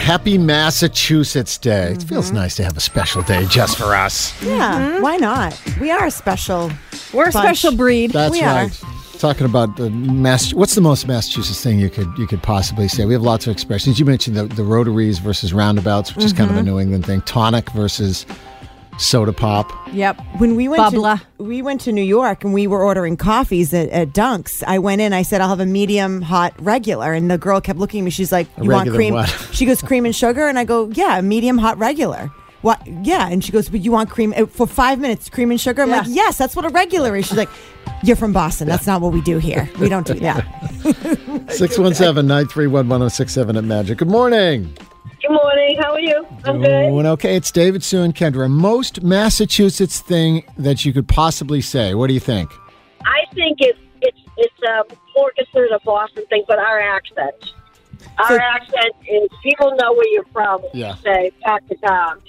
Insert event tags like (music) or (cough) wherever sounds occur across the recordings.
Happy Massachusetts Day. It feels nice to have a special day just for us. Yeah, why not? We are a special. We're a special breed. That's We are. right. Talking about the Mass, what's the most Massachusetts thing you could you could possibly say? We have lots of expressions. You mentioned the, the rotaries versus roundabouts, which is kind of a Mm-hmm. New England thing. Tonic versus soda pop. Yep. When we went Bubbler. to we went to New York and we were ordering coffees at, at Dunk's, I went in. I said I'll have a medium hot regular, and the girl kept looking at me. She's like, A "You want cream?" what? (laughs) She goes, "Cream and sugar," and I go, "Yeah, medium hot regular." What? Yeah, and she goes, "But you want cream uh, for five minutes? Cream and sugar?" I'm like, "Yes, that's what a regular is." She's like, "You're from Boston. That's not what we do here. We don't do that." (laughs) 617 931 1067 at Magic. Good morning. Good morning. How are you? I'm good. Okay. It's David, Sue, and Kendra. Most Massachusetts thing that you could possibly say. What do you think? I think it's it's it's uh, more considered a Boston thing, but our accent. Our So- accent is people know where you're from. when you Yeah. Say pack the town.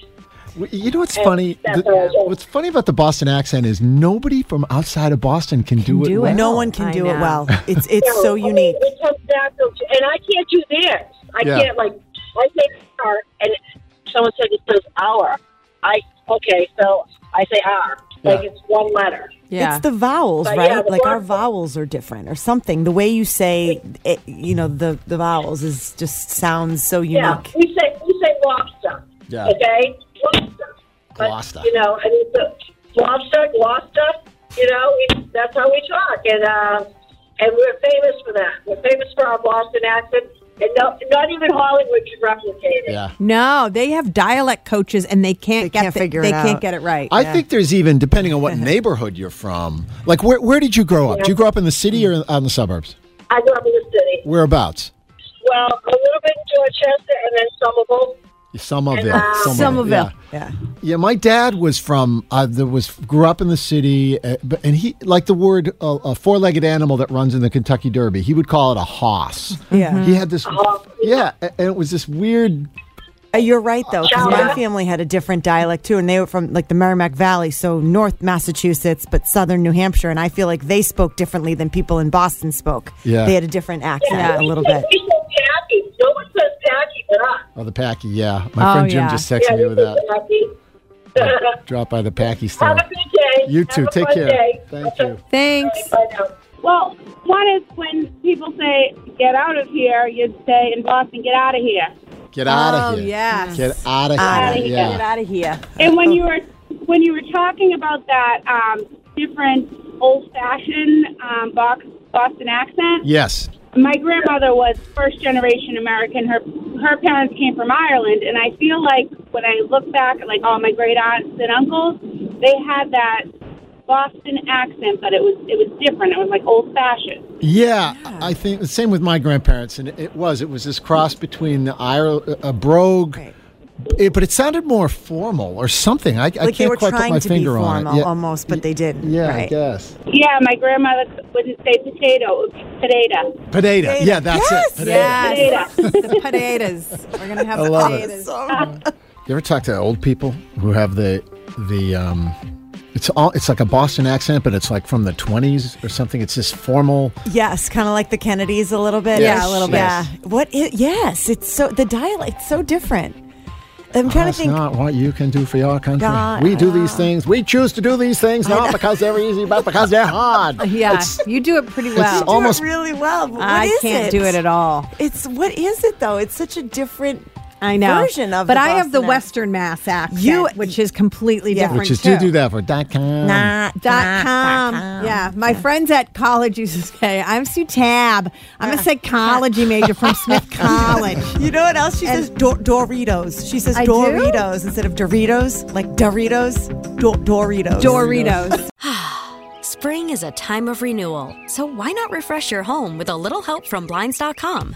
You know what's And funny? The- what what's funny about the Boston accent is nobody from outside of Boston can, do, it do well. it. no one can I do it well. (laughs) It's it's So, so I mean, unique. It comes back to, and I can't do theirs. I Yeah. can't like I say our, and someone said it says our. I okay, so I say our. Like it's one letter. Yeah. It's the vowels, But right? yeah, the like our vowels are different or something. The way you say, it, you know, the the vowels is just sounds so unique. Yeah, we say we say lobster. Yeah. Okay, lobster. But, Gloucester. You know, and it's a lobster, Gloucester. You know, we, that's how we talk, and uh, and we're famous for that. We're famous for our Boston accent, and no, not even Hollywood can replicate it. Yeah. no, they have dialect coaches and they can't They get can't the- figure they it can't out. get it right. I think there's even, depending on what (laughs) neighborhood you're from, like where, where did you grow up? Did you grow up in the city or out in the suburbs? I grew up in the city. Whereabouts? Well, a little bit in Dorchester, and then Somerville. Somerville. uh, Somerville. Yeah. Yeah. Yeah, my dad was from uh, there was grew up in the city, uh, but and he like the word uh, a four legged animal that runs in the Kentucky Derby. He would call it a hoss. Yeah. He had this, yeah, and it was this weird. Uh, You're right though, because my family had a different dialect too, and they were from like the Merrimack Valley, so North Massachusetts, but Southern New Hampshire, and I feel like they spoke differently than people in Boston spoke. Yeah. They had a different accent Yeah. a little we bit. We say Packy. No one says Packy but us. Oh, the Packy, yeah. My Oh, friend Jim yeah. just texted Yeah, me with that. Packy. (laughs) Drop by the Packy store. Have a good day. You too. Take care. day. Thank you. Thanks. Well, one is when people say "get out of here," you'd say in Boston, "get out of here." Get out Oh, of here. yes. Get out of Outta here. here. Yeah. Get out of here. And when you were when you were talking about that um, different old-fashioned um, Boston accent, Yes. my grandmother was first generation American. Her her parents came from Ireland, and I feel like when I look back at like all my great aunts and uncles, they had that Boston accent, but it was it was different. It was like old-fashioned. Yeah, I think the same with my grandparents, and it was it was this cross between the Ire, uh, a brogue, Right. It- but it sounded more formal or something. I, I can't quite put my to be finger on it. Yeah. almost, but they didn't. Yeah, I guess. Yeah, my grandmother wouldn't say potato, potato. Potato. Yeah, that's Yes! it. Potato. Yes. the potatoes. We're gonna have I love it. potatoes. (laughs) You ever talk to old people who have the the um it's all it's like a Boston accent, but it's like from the twenties or something. It's this formal Yes, kind of like the Kennedys a little bit. Yes, Yeah, a little bit. Yeah. What? i yes, it's so the dialect so different. I'm trying That's to think. not what you can do for your country. God, we do these things. We choose to do these things not because they're easy, but because they're hard. (laughs) Yeah, It's- you do it pretty it's well. do almost it really well. but what I is can't it? do it at all. It's what is it though? It's such a different I know. version of but the I have the Boston Western Mass accent, You- which is completely Yeah. different Which is too. to do that for dot com. Nah, Dot nah, com. dot Yeah, my friends at college used to say, "I'm Sue Tab. I'm a psychology (laughs) major from Smith College." You know what else she And- says? Dor- Doritos. She says I do? Doritos instead of Doritos, like Doritos. Do- Doritos. Doritos. (laughs) (sighs) Spring is a time of renewal, so why not refresh your home with a little help from Blinds.com?